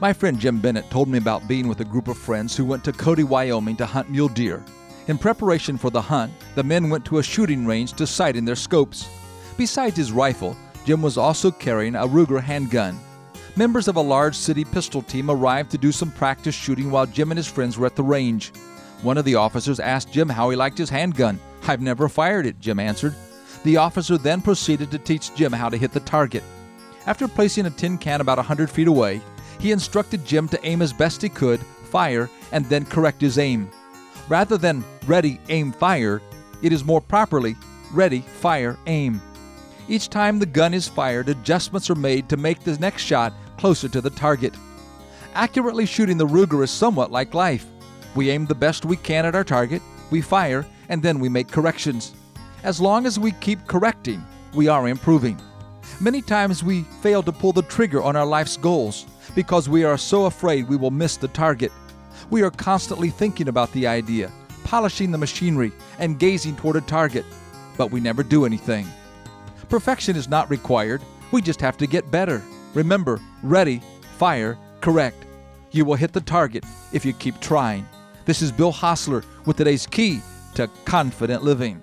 My friend Jim Bennett told me about being with a group of friends who went to Cody, Wyoming to hunt mule deer. In preparation for the hunt, the men went to a shooting range to sight in their scopes. Besides his rifle, Jim was also carrying a Ruger handgun. Members of a large city pistol team arrived to do some practice shooting while Jim and his friends were at the range. One of the officers asked Jim how he liked his handgun. I've never fired it, Jim answered. The officer then proceeded to teach Jim how to hit the target. After placing a tin can about a 100 feet away, he instructed Jim to aim as best he could, fire, and then correct his aim. Rather than ready, aim, fire, it is more properly ready, fire, aim. Each time the gun is fired, adjustments are made to make the next shot closer to the target. Accurately shooting the Ruger is somewhat like life. We aim the best we can at our target, we fire, and then we make corrections. As long as we keep correcting, we are improving. Many times we fail to pull the trigger on our life's goals because we are so afraid we will miss the target. We are constantly thinking about the idea, polishing the machinery, and gazing toward a target, but we never do anything. Perfection is not required, we just have to get better. Remember, ready, fire, correct. You will hit the target if you keep trying. This is Bill Hostler with today's key to confident living.